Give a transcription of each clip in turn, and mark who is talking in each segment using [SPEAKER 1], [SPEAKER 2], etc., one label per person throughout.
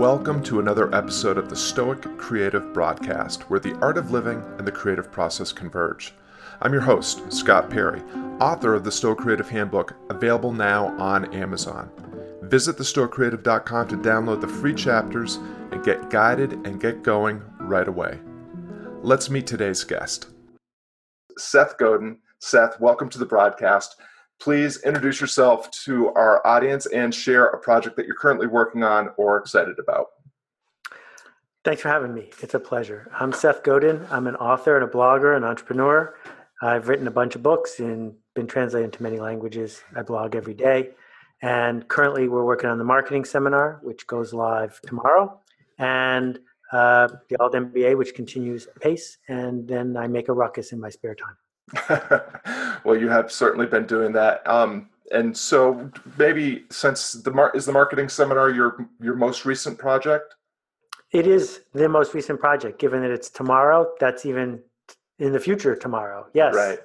[SPEAKER 1] Welcome to another episode of the Stoic Creative Broadcast, where the art of living and the creative process converge. I'm your host, Scott Perry, author of the Stoic Creative Handbook, available now on Amazon. Visit thestoicreative.com to download the free chapters and get guided and get going right away. Let's meet today's guest. Seth Godin. Seth, welcome to the broadcast please introduce yourself to our audience and share a project that you're currently working on or excited about.
[SPEAKER 2] Thanks for having me. It's a pleasure. I'm Seth Godin. I'm an author and a blogger and entrepreneur. I've written a bunch of books and been translated into many languages. I blog every day. And currently, we're working on the marketing seminar, which goes live tomorrow, and uh, the Alt MBA, which continues pace. And then I make a ruckus in my spare time.
[SPEAKER 1] well, you have certainly been doing that. Um, and so maybe since the mar- is the marketing seminar your your most recent project?
[SPEAKER 2] It is the most recent project, given that it's tomorrow. That's even in the future tomorrow. Yes.
[SPEAKER 1] Right.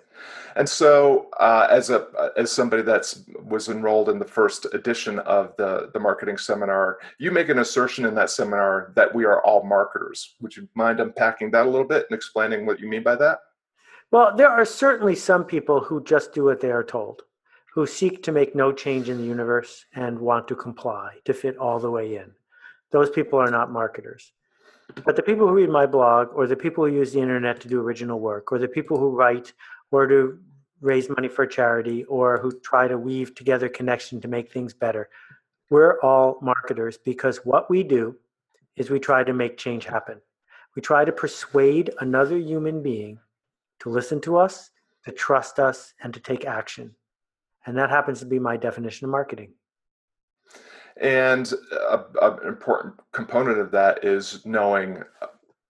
[SPEAKER 1] And so, uh, as a as somebody that's was enrolled in the first edition of the the marketing seminar, you make an assertion in that seminar that we are all marketers. Would you mind unpacking that a little bit and explaining what you mean by that?
[SPEAKER 2] Well, there are certainly some people who just do what they are told, who seek to make no change in the universe and want to comply to fit all the way in. Those people are not marketers. But the people who read my blog, or the people who use the internet to do original work, or the people who write or to raise money for charity, or who try to weave together connection to make things better, we're all marketers because what we do is we try to make change happen. We try to persuade another human being to listen to us, to trust us, and to take action. And that happens to be my definition of marketing.
[SPEAKER 1] And an important component of that is knowing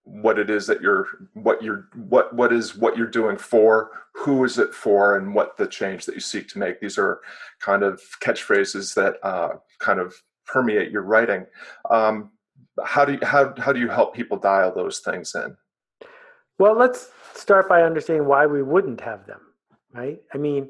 [SPEAKER 1] what it is that you're what you're what what is what you're doing for who is it for and what the change that you seek to make these are kind of catchphrases that uh, kind of permeate your writing um, how do you how, how do you help people dial those things in
[SPEAKER 2] well let's start by understanding why we wouldn't have them, right? I mean,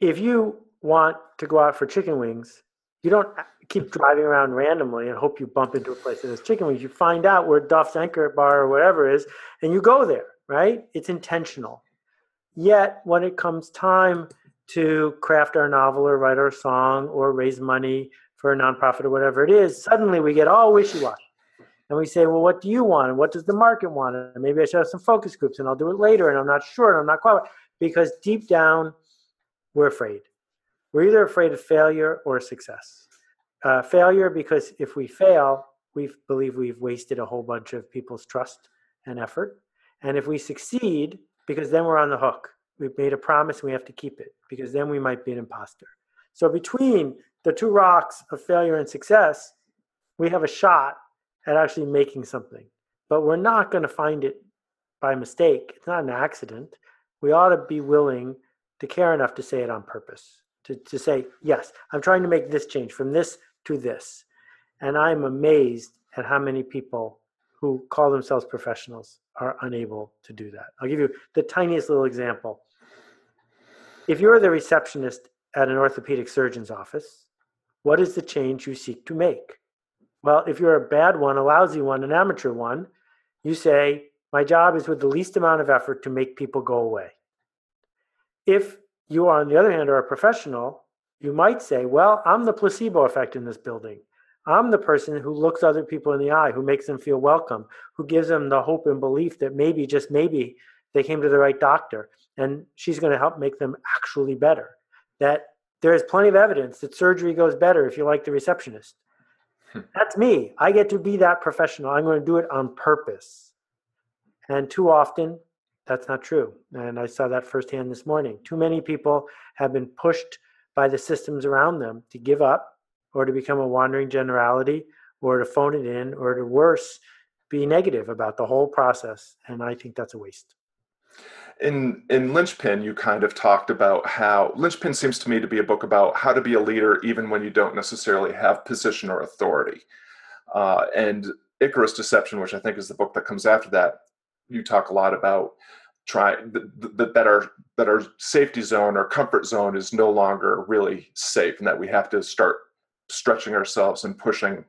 [SPEAKER 2] if you want to go out for chicken wings, you don't keep driving around randomly and hope you bump into a place that has chicken wings. You find out where Duff's Anchor Bar or whatever is, and you go there, right? It's intentional. Yet, when it comes time to craft our novel or write our song or raise money for a nonprofit or whatever it is, suddenly we get all wishy washy and we say, well, what do you want? And what does the market want? And maybe I should have some focus groups and I'll do it later. And I'm not sure and I'm not qualified. Because deep down, we're afraid. We're either afraid of failure or success. Uh, failure because if we fail, we believe we've wasted a whole bunch of people's trust and effort. And if we succeed, because then we're on the hook. We've made a promise and we have to keep it because then we might be an imposter. So between the two rocks of failure and success, we have a shot at actually making something. But we're not going to find it by mistake. It's not an accident. We ought to be willing to care enough to say it on purpose, to, to say, yes, I'm trying to make this change from this to this. And I'm amazed at how many people who call themselves professionals are unable to do that. I'll give you the tiniest little example. If you're the receptionist at an orthopedic surgeon's office, what is the change you seek to make? Well, if you're a bad one, a lousy one, an amateur one, you say, My job is with the least amount of effort to make people go away. If you, are, on the other hand, are a professional, you might say, Well, I'm the placebo effect in this building. I'm the person who looks other people in the eye, who makes them feel welcome, who gives them the hope and belief that maybe, just maybe, they came to the right doctor and she's going to help make them actually better. That there is plenty of evidence that surgery goes better if you like the receptionist. That's me. I get to be that professional. I'm going to do it on purpose. And too often, that's not true. And I saw that firsthand this morning. Too many people have been pushed by the systems around them to give up or to become a wandering generality or to phone it in or to worse, be negative about the whole process. And I think that's a waste
[SPEAKER 1] in in linchpin you kind of talked about how linchpin seems to me to be a book about how to be a leader even when you don't necessarily have position or authority. Uh, and icarus deception which i think is the book that comes after that you talk a lot about try that that our that our safety zone or comfort zone is no longer really safe and that we have to start stretching ourselves and pushing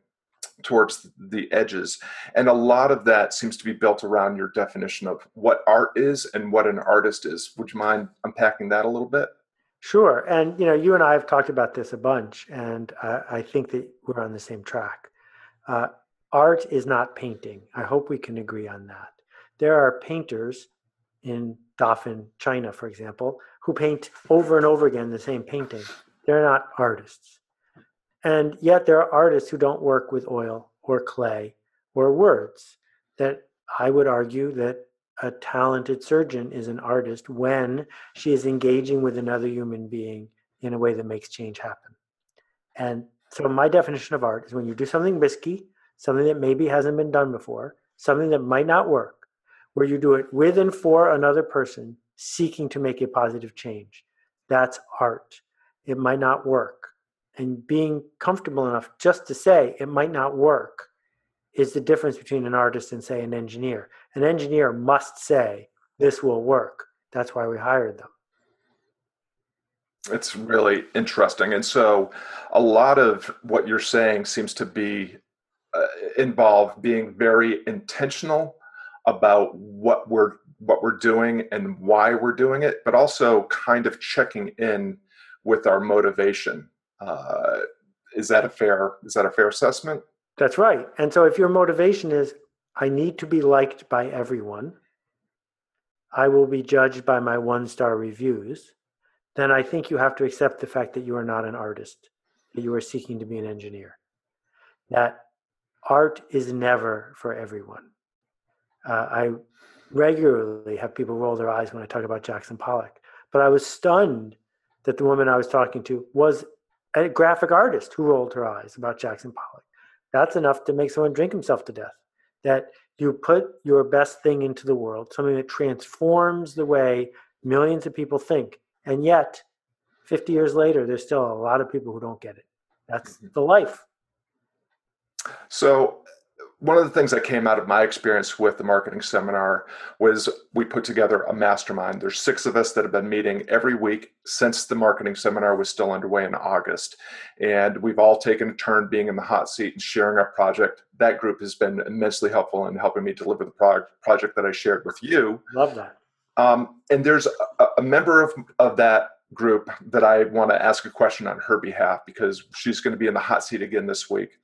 [SPEAKER 1] towards the edges. And a lot of that seems to be built around your definition of what art is and what an artist is. Would you mind unpacking that a little bit?
[SPEAKER 2] Sure. And you know, you and I have talked about this a bunch, and uh, I think that we're on the same track. Uh, art is not painting. I hope we can agree on that. There are painters in Dafen, China, for example, who paint over and over again the same painting. They're not artists. And yet there are artists who don't work with oil or clay or words. That I would argue that a talented surgeon is an artist when she is engaging with another human being in a way that makes change happen. And so my definition of art is when you do something risky, something that maybe hasn't been done before, something that might not work, where you do it with and for another person seeking to make a positive change. That's art. It might not work. And being comfortable enough just to say it might not work is the difference between an artist and, say, an engineer. An engineer must say, this will work. That's why we hired them.
[SPEAKER 1] It's really interesting. And so a lot of what you're saying seems to be uh, involve being very intentional about what we're what we're doing and why we're doing it, but also kind of checking in with our motivation. Uh, is that a fair is that a fair assessment?
[SPEAKER 2] That's right. And so if your motivation is I need to be liked by everyone, I will be judged by my one star reviews, then I think you have to accept the fact that you are not an artist, that you are seeking to be an engineer. That art is never for everyone. Uh, I regularly have people roll their eyes when I talk about Jackson Pollock, but I was stunned that the woman I was talking to was a graphic artist who rolled her eyes about Jackson Pollock. That's enough to make someone drink himself to death. That you put your best thing into the world, something that transforms the way millions of people think, and yet 50 years later, there's still a lot of people who don't get it. That's mm-hmm. the life.
[SPEAKER 1] So, one of the things that came out of my experience with the marketing seminar was we put together a mastermind. There's six of us that have been meeting every week since the marketing seminar was still underway in August. And we've all taken a turn being in the hot seat and sharing our project. That group has been immensely helpful in helping me deliver the pro- project that I shared with you.
[SPEAKER 2] Love that.
[SPEAKER 1] Um, and there's a, a member of, of that group that I want to ask a question on her behalf because she's going to be in the hot seat again this week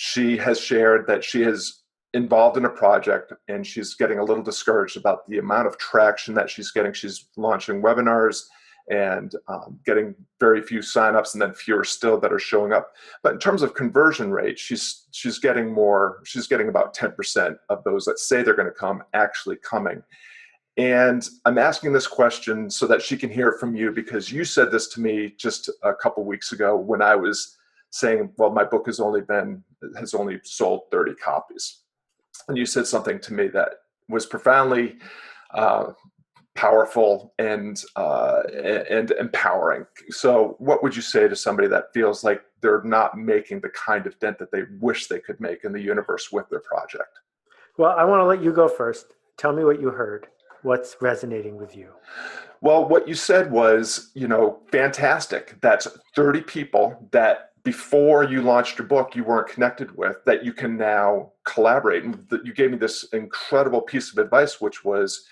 [SPEAKER 1] she has shared that she is involved in a project and she's getting a little discouraged about the amount of traction that she's getting. She's launching webinars and um, getting very few signups and then fewer still that are showing up. But in terms of conversion rate, she's she's getting more. She's getting about 10% of those that say they're going to come actually coming. And I'm asking this question so that she can hear it from you because you said this to me just a couple weeks ago when I was saying, "Well, my book has only been has only sold 30 copies," and you said something to me that was profoundly uh, powerful and uh, and empowering. So, what would you say to somebody that feels like they're not making the kind of dent that they wish they could make in the universe with their project?
[SPEAKER 2] Well, I want to let you go first. Tell me what you heard. What's resonating with you?
[SPEAKER 1] Well, what you said was, you know, fantastic. That's 30 people that before you launched your book you weren't connected with that you can now collaborate. And you gave me this incredible piece of advice which was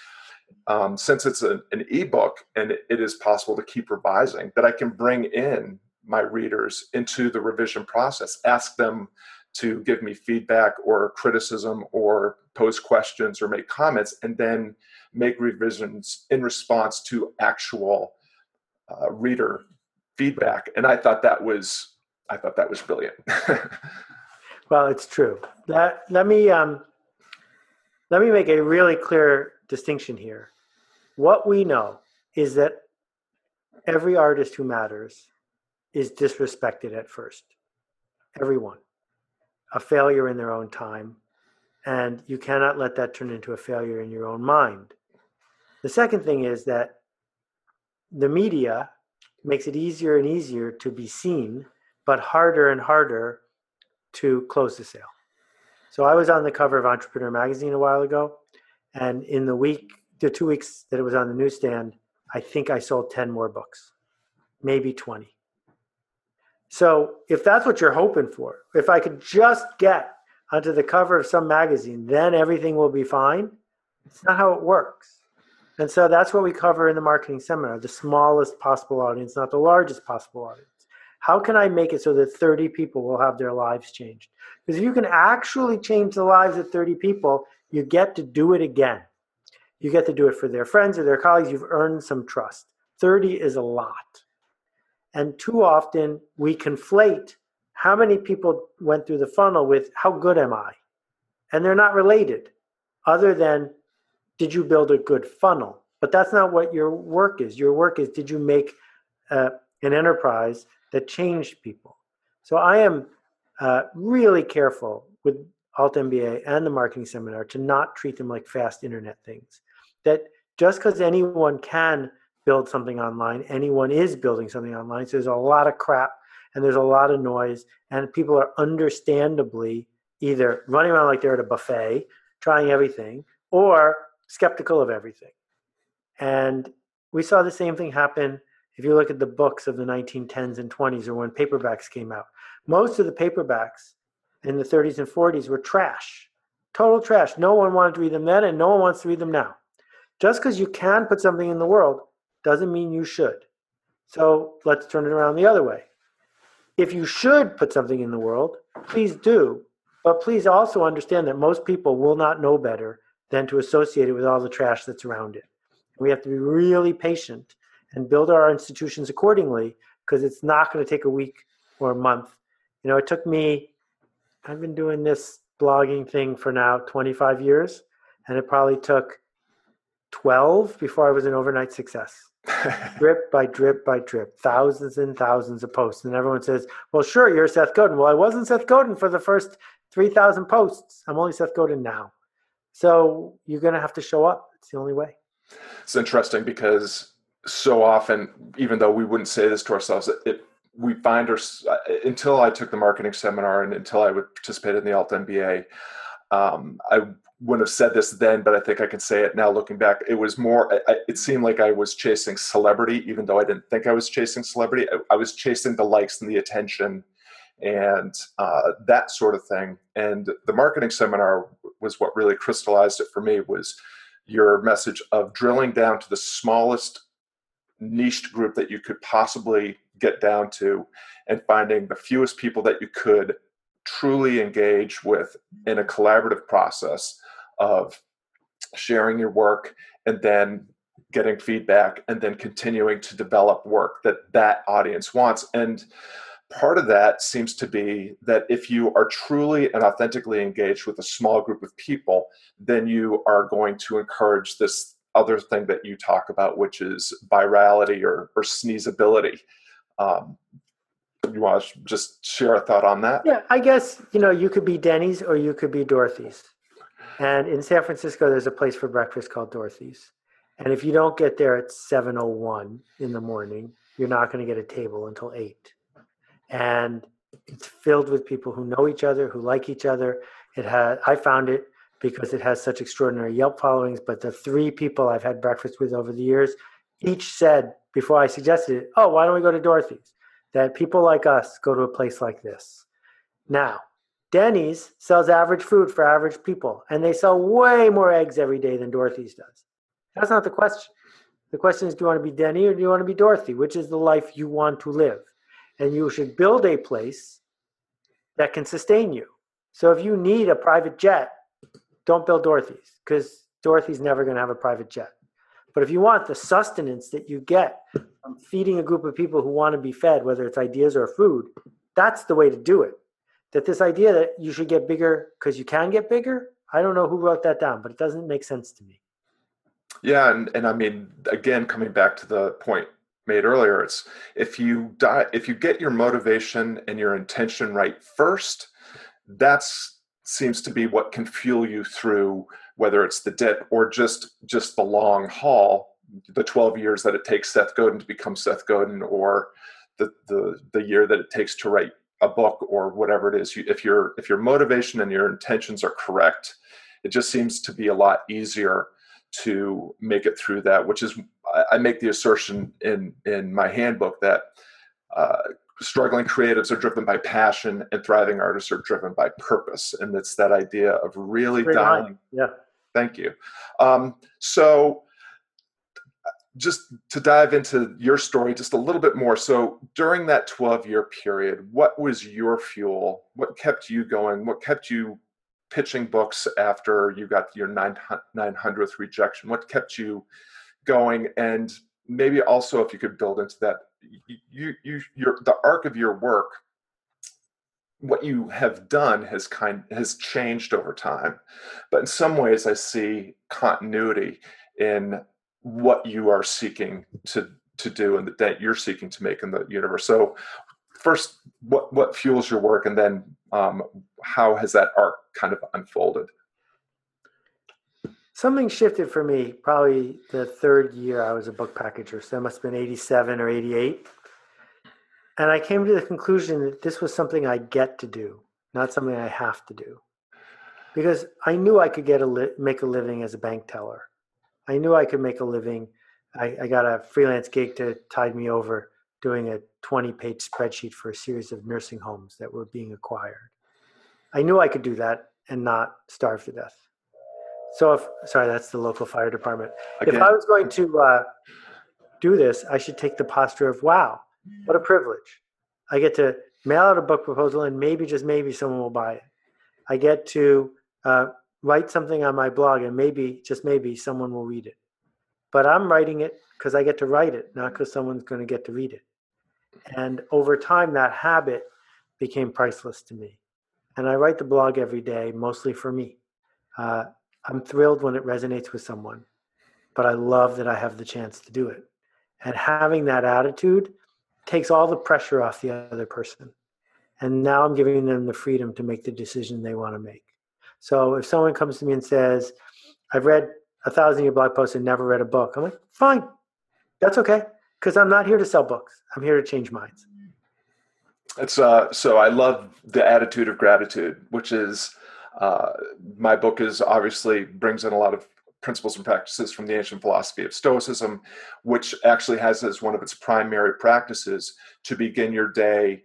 [SPEAKER 1] um, since it's a, an ebook and it is possible to keep revising that i can bring in my readers into the revision process ask them to give me feedback or criticism or pose questions or make comments and then make revisions in response to actual uh, reader feedback. And i thought that was I thought that was brilliant.
[SPEAKER 2] well, it's true. That, let me um, let me make a really clear distinction here. What we know is that every artist who matters is disrespected at first. Everyone. A failure in their own time. And you cannot let that turn into a failure in your own mind. The second thing is that the media makes it easier and easier to be seen but harder and harder to close the sale. So I was on the cover of Entrepreneur Magazine a while ago, and in the week, the two weeks that it was on the newsstand, I think I sold 10 more books, maybe 20. So if that's what you're hoping for, if I could just get onto the cover of some magazine, then everything will be fine. It's not how it works. And so that's what we cover in the marketing seminar the smallest possible audience, not the largest possible audience. How can I make it so that 30 people will have their lives changed? Because if you can actually change the lives of 30 people, you get to do it again. You get to do it for their friends or their colleagues. You've earned some trust. 30 is a lot. And too often we conflate how many people went through the funnel with how good am I? And they're not related, other than did you build a good funnel? But that's not what your work is. Your work is did you make uh, an enterprise that changed people? So I am uh, really careful with Alt MBA and the marketing seminar to not treat them like fast internet things. That just because anyone can build something online, anyone is building something online. So there's a lot of crap and there's a lot of noise, and people are understandably either running around like they're at a buffet, trying everything, or skeptical of everything. And we saw the same thing happen if you look at the books of the 1910s and 20s or when paperbacks came out. Most of the paperbacks in the 30s and 40s were trash, total trash. No one wanted to read them then, and no one wants to read them now. Just because you can put something in the world doesn't mean you should. So let's turn it around the other way. If you should put something in the world, please do. But please also understand that most people will not know better than to associate it with all the trash that's around it. We have to be really patient and build our institutions accordingly because it's not going to take a week or a month. You know, it took me, I've been doing this blogging thing for now 25 years, and it probably took 12 before I was an overnight success. drip by drip by drip, thousands and thousands of posts. And everyone says, Well, sure, you're Seth Godin. Well, I wasn't Seth Godin for the first 3,000 posts. I'm only Seth Godin now. So you're going to have to show up. It's the only way.
[SPEAKER 1] It's interesting because so often, even though we wouldn't say this to ourselves, it, it we find our until I took the marketing seminar and until I would participate in the Alt MBA, um, I wouldn't have said this then, but I think I can say it now looking back. It was more, I, it seemed like I was chasing celebrity, even though I didn't think I was chasing celebrity. I, I was chasing the likes and the attention and uh, that sort of thing. And the marketing seminar was what really crystallized it for me was your message of drilling down to the smallest niched group that you could possibly get down to and finding the fewest people that you could truly engage with in a collaborative process of sharing your work and then getting feedback and then continuing to develop work that that audience wants. And part of that seems to be that if you are truly and authentically engaged with a small group of people then you are going to encourage this other thing that you talk about which is virality or, or sneezability um, you want to just share a thought on that
[SPEAKER 2] yeah i guess you know you could be denny's or you could be dorothy's and in San Francisco, there's a place for breakfast called Dorothy's. And if you don't get there at 7:01 in the morning, you're not going to get a table until 8. And it's filled with people who know each other, who like each other. It had I found it because it has such extraordinary Yelp followings, but the three people I've had breakfast with over the years each said before I suggested it, "Oh, why don't we go to Dorothy's?" That people like us go to a place like this. Now, Denny's sells average food for average people, and they sell way more eggs every day than Dorothy's does. That's not the question. The question is do you want to be Denny or do you want to be Dorothy? Which is the life you want to live? And you should build a place that can sustain you. So if you need a private jet, don't build Dorothy's because Dorothy's never going to have a private jet. But if you want the sustenance that you get from feeding a group of people who want to be fed, whether it's ideas or food, that's the way to do it that this idea that you should get bigger because you can get bigger, I don't know who wrote that down, but it doesn't make sense to me.
[SPEAKER 1] Yeah, and, and I mean, again, coming back to the point made earlier, it's if you die, if you get your motivation and your intention right first, that's seems to be what can fuel you through whether it's the dip or just just the long haul, the 12 years that it takes Seth Godin to become Seth Godin, or the the the year that it takes to write a book or whatever it is. You, if your if your motivation and your intentions are correct it just seems to be a lot easier to make it through that which is i make the assertion in in my handbook that uh, struggling creatives are driven by passion and thriving artists are driven by purpose. And it's that idea of really
[SPEAKER 2] Great
[SPEAKER 1] dialing.
[SPEAKER 2] Line. Yeah.
[SPEAKER 1] thank you. Um, so just to dive into your story just a little bit more. So during that 12 year period what was your fuel? What kept you going? What kept you pitching books after you got your 900th rejection? What kept you going? And maybe also if you could build into that you you your the arc of your work what you have done has kind has changed over time. But in some ways i see continuity in what you are seeking to to do and the dent you're seeking to make in the universe. So first what what fuels your work? And then um, how has that arc kind of unfolded
[SPEAKER 2] something shifted for me probably the third year i was a book packager so that must have been 87 or 88 and i came to the conclusion that this was something i get to do not something i have to do because i knew i could get a li- make a living as a bank teller I knew I could make a living. I, I, got a freelance gig to tide me over doing a 20 page spreadsheet for a series of nursing homes that were being acquired. I knew I could do that and not starve to death. So if, sorry, that's the local fire department. If I was going to uh, do this, I should take the posture of, wow, what a privilege. I get to mail out a book proposal and maybe, just maybe, someone will buy it. I get to uh, write something on my blog and maybe just maybe someone will read it but i'm writing it because i get to write it not because someone's going to get to read it and over time that habit became priceless to me and i write the blog every day mostly for me uh, i'm thrilled when it resonates with someone but i love that i have the chance to do it and having that attitude takes all the pressure off the other person and now i'm giving them the freedom to make the decision they want to make so if someone comes to me and says, I've read a thousand of your blog posts and never read a book, I'm like, fine, that's okay. Because I'm not here to sell books. I'm here to change minds.
[SPEAKER 1] It's uh, so I love the attitude of gratitude, which is uh, my book is obviously brings in a lot of principles and practices from the ancient philosophy of Stoicism, which actually has as one of its primary practices to begin your day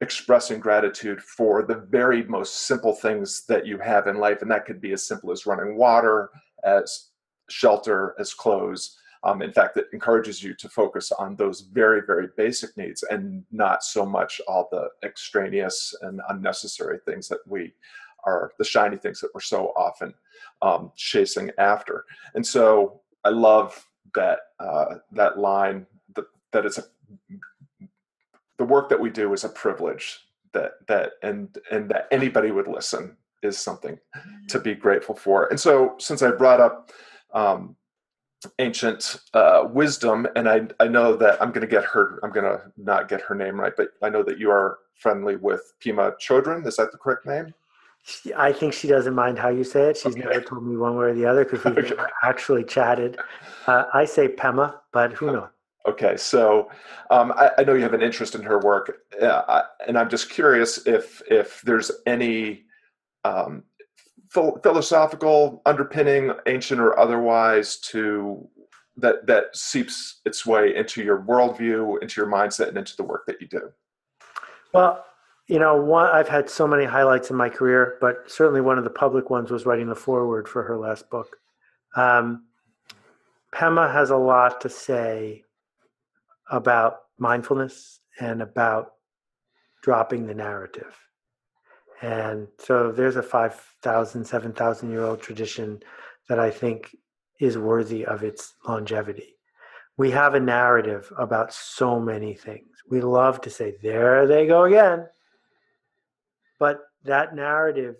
[SPEAKER 1] expressing gratitude for the very most simple things that you have in life. And that could be as simple as running water, as shelter, as clothes. Um, in fact, it encourages you to focus on those very, very basic needs and not so much all the extraneous and unnecessary things that we are, the shiny things that we're so often um, chasing after. And so I love that uh, that line that, that it's a the work that we do is a privilege that that and and that anybody would listen is something to be grateful for. And so, since I brought up um, ancient uh, wisdom, and I I know that I'm going to get her, I'm going to not get her name right, but I know that you are friendly with Pima Chodron. Is that the correct name?
[SPEAKER 2] I think she doesn't mind how you say it. She's okay. never told me one way or the other because we've okay. actually chatted. Uh, I say Pema, but who knows?
[SPEAKER 1] Okay, so um, I, I, know you have an interest in her work, uh, and I'm just curious if if there's any um, ph- philosophical underpinning, ancient or otherwise, to that that seeps its way into your worldview, into your mindset, and into the work that you do.
[SPEAKER 2] Well, you know, one I've had so many highlights in my career, but certainly one of the public ones was writing the foreword for her last book. Um, Pema has a lot to say about mindfulness and about dropping the narrative. And so there's a 5,000, 7,000 year old tradition that I think is worthy of its longevity. We have a narrative about so many things. We love to say, there they go again. But that narrative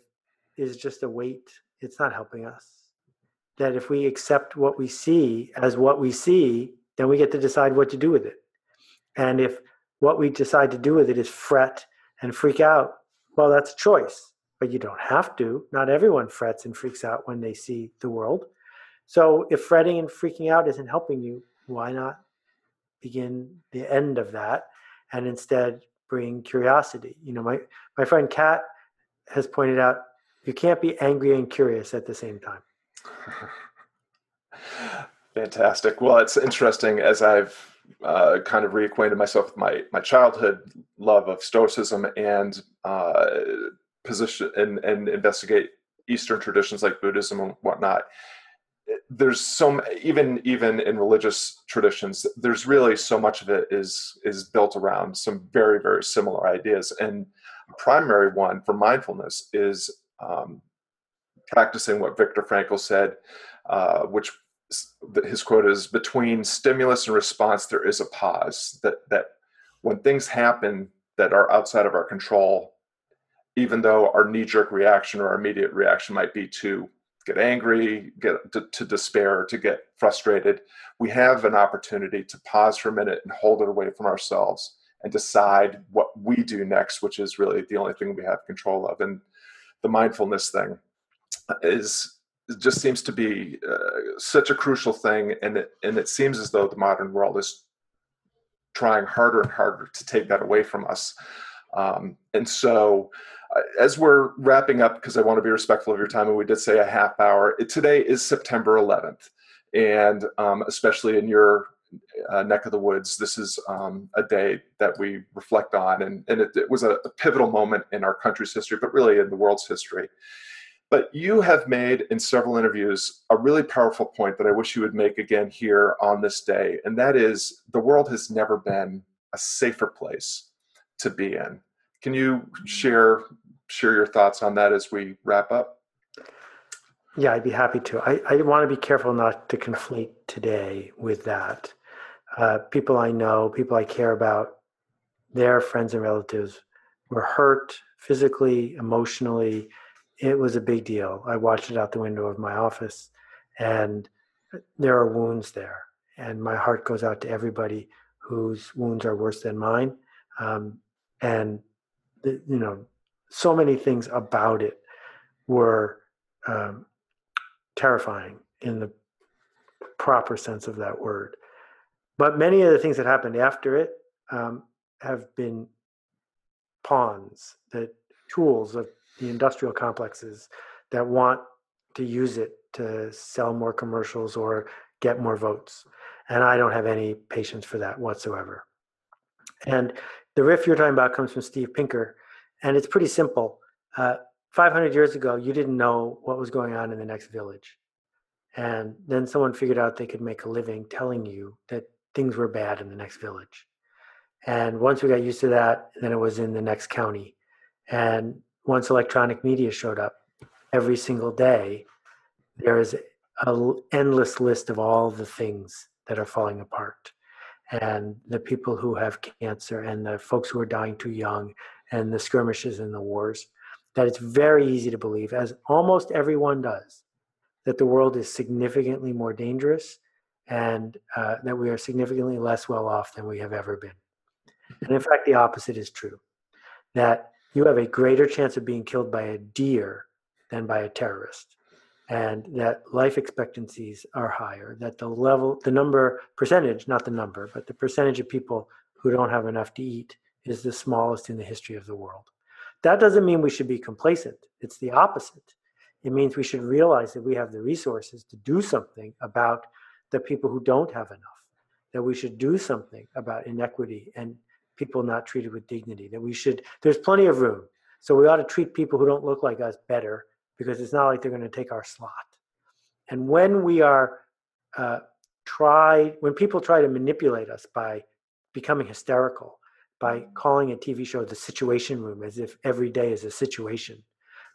[SPEAKER 2] is just a weight, it's not helping us. That if we accept what we see as what we see, then we get to decide what to do with it. And if what we decide to do with it is fret and freak out, well, that's a choice. But you don't have to. Not everyone frets and freaks out when they see the world. So if fretting and freaking out isn't helping you, why not begin the end of that and instead bring curiosity? You know, my, my friend Kat has pointed out you can't be angry and curious at the same time.
[SPEAKER 1] Fantastic. Well, it's interesting as I've uh, kind of reacquainted myself with my my childhood love of Stoicism and uh, position and, and investigate Eastern traditions like Buddhism and whatnot. There's so even even in religious traditions, there's really so much of it is is built around some very very similar ideas. And a primary one for mindfulness is um, practicing what Viktor Frankl said, uh, which his quote is between stimulus and response there is a pause that that when things happen that are outside of our control even though our knee-jerk reaction or our immediate reaction might be to get angry get to, to despair to get frustrated. We have an opportunity to pause for a minute and hold it away from ourselves and decide what we do next which is really the only thing we have control of. And the mindfulness thing is just seems to be uh, such a crucial thing, and it and it seems as though the modern world is trying harder and harder to take that away from us. Um, and so, as we're wrapping up, because I want to be respectful of your time, and we did say a half hour. It, today is September 11th, and um, especially in your uh, neck of the woods, this is um, a day that we reflect on, and, and it, it was a, a pivotal moment in our country's history, but really in the world's history. But you have made in several interviews a really powerful point that I wish you would make again here on this day, and that is the world has never been a safer place to be in. Can you share share your thoughts on that as we wrap up?
[SPEAKER 2] Yeah, I'd be happy to. I, I want to be careful not to conflate today with that. Uh, people I know, people I care about, their friends and relatives were hurt physically, emotionally, it was a big deal. I watched it out the window of my office, and there are wounds there. And my heart goes out to everybody whose wounds are worse than mine. Um, and the, you know, so many things about it were um, terrifying in the proper sense of that word. But many of the things that happened after it um, have been pawns, the tools of the industrial complexes that want to use it to sell more commercials or get more votes. And I don't have any patience for that whatsoever. And the riff you're talking about comes from Steve Pinker, and it's pretty simple. Uh, 500 years ago, you didn't know what was going on in the next village. And then someone figured out they could make a living telling you that things were bad in the next village. And once we got used to that, then it was in the next county. And once electronic media showed up every single day there is an endless list of all the things that are falling apart and the people who have cancer and the folks who are dying too young and the skirmishes and the wars that it's very easy to believe as almost everyone does that the world is significantly more dangerous and uh, that we are significantly less well off than we have ever been. And in fact the opposite is true that you have a greater chance of being killed by a deer than by a terrorist and that life expectancies are higher that the level the number percentage not the number but the percentage of people who don't have enough to eat is the smallest in the history of the world. That doesn't mean we should be complacent. It's the opposite. It means we should realize that we have the resources to do something about the people who don't have enough that we should do something about inequity and people not treated with dignity, that we should, there's plenty of room. So we ought to treat people who don't look like us better because it's not like they're going to take our slot. And when we are uh, try, when people try to manipulate us by becoming hysterical, by calling a TV show the Situation Room as if every day is a situation,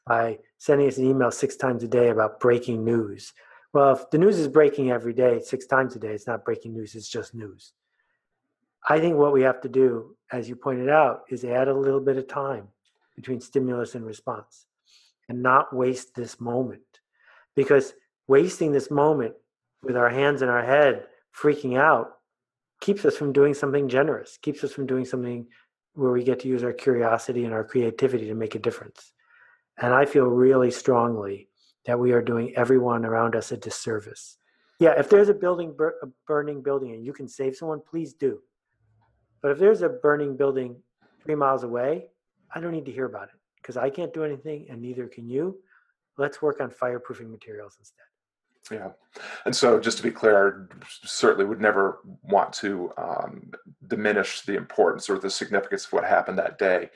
[SPEAKER 2] by sending us an email six times a day about breaking news. Well, if the news is breaking every day, six times a day, it's not breaking news, it's just news. I think what we have to do, as you pointed out, is add a little bit of time between stimulus and response and not waste this moment. Because wasting this moment with our hands in our head, freaking out, keeps us from doing something generous, keeps us from doing something where we get to use our curiosity and our creativity to make a difference. And I feel really strongly that we are doing everyone around us a disservice. Yeah, if there's a building, a burning building, and you can save someone, please do. But if there's a burning building three miles away, I don't need to hear about it because I can't do anything and neither can you. Let's work on fireproofing materials instead.
[SPEAKER 1] Yeah. And so, just to be clear, I certainly would never want to um, diminish the importance or the significance of what happened that day.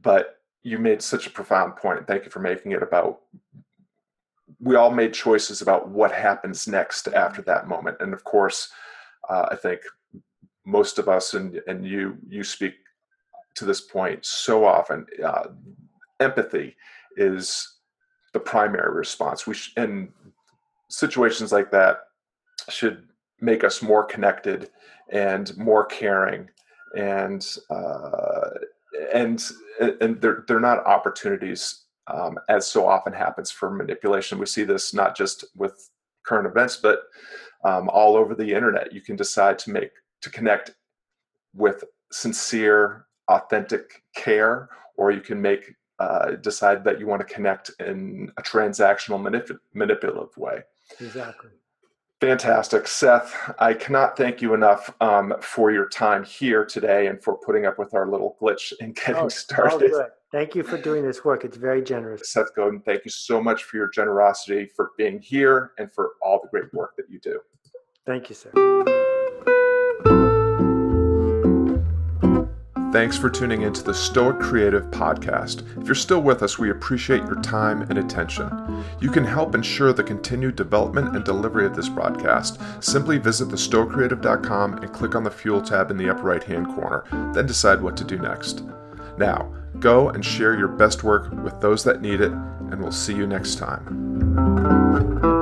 [SPEAKER 1] But you made such a profound point, and thank you for making it about we all made choices about what happens next after that moment. And of course, uh, I think most of us and, and you you speak to this point so often. Uh, empathy is the primary response. We sh- and situations like that should make us more connected and more caring and uh, and and they're they're not opportunities um, as so often happens for manipulation. We see this not just with current events, but um, all over the internet. You can decide to make to connect with sincere, authentic care, or you can make uh, decide that you want to connect in a transactional manip- manipulative way.
[SPEAKER 2] Exactly.
[SPEAKER 1] Fantastic. Seth, I cannot thank you enough um, for your time here today and for putting up with our little glitch in getting oh, started.
[SPEAKER 2] Oh, thank you for doing this work. It's very generous.
[SPEAKER 1] Seth Godin, thank you so much for your generosity, for being here, and for all the great work that you do.
[SPEAKER 2] Thank you, sir.
[SPEAKER 1] Thanks for tuning into the Stoic Creative Podcast. If you're still with us, we appreciate your time and attention. You can help ensure the continued development and delivery of this broadcast. Simply visit thestoicreative.com and click on the Fuel tab in the upper right hand corner, then decide what to do next. Now, go and share your best work with those that need it, and we'll see you next time.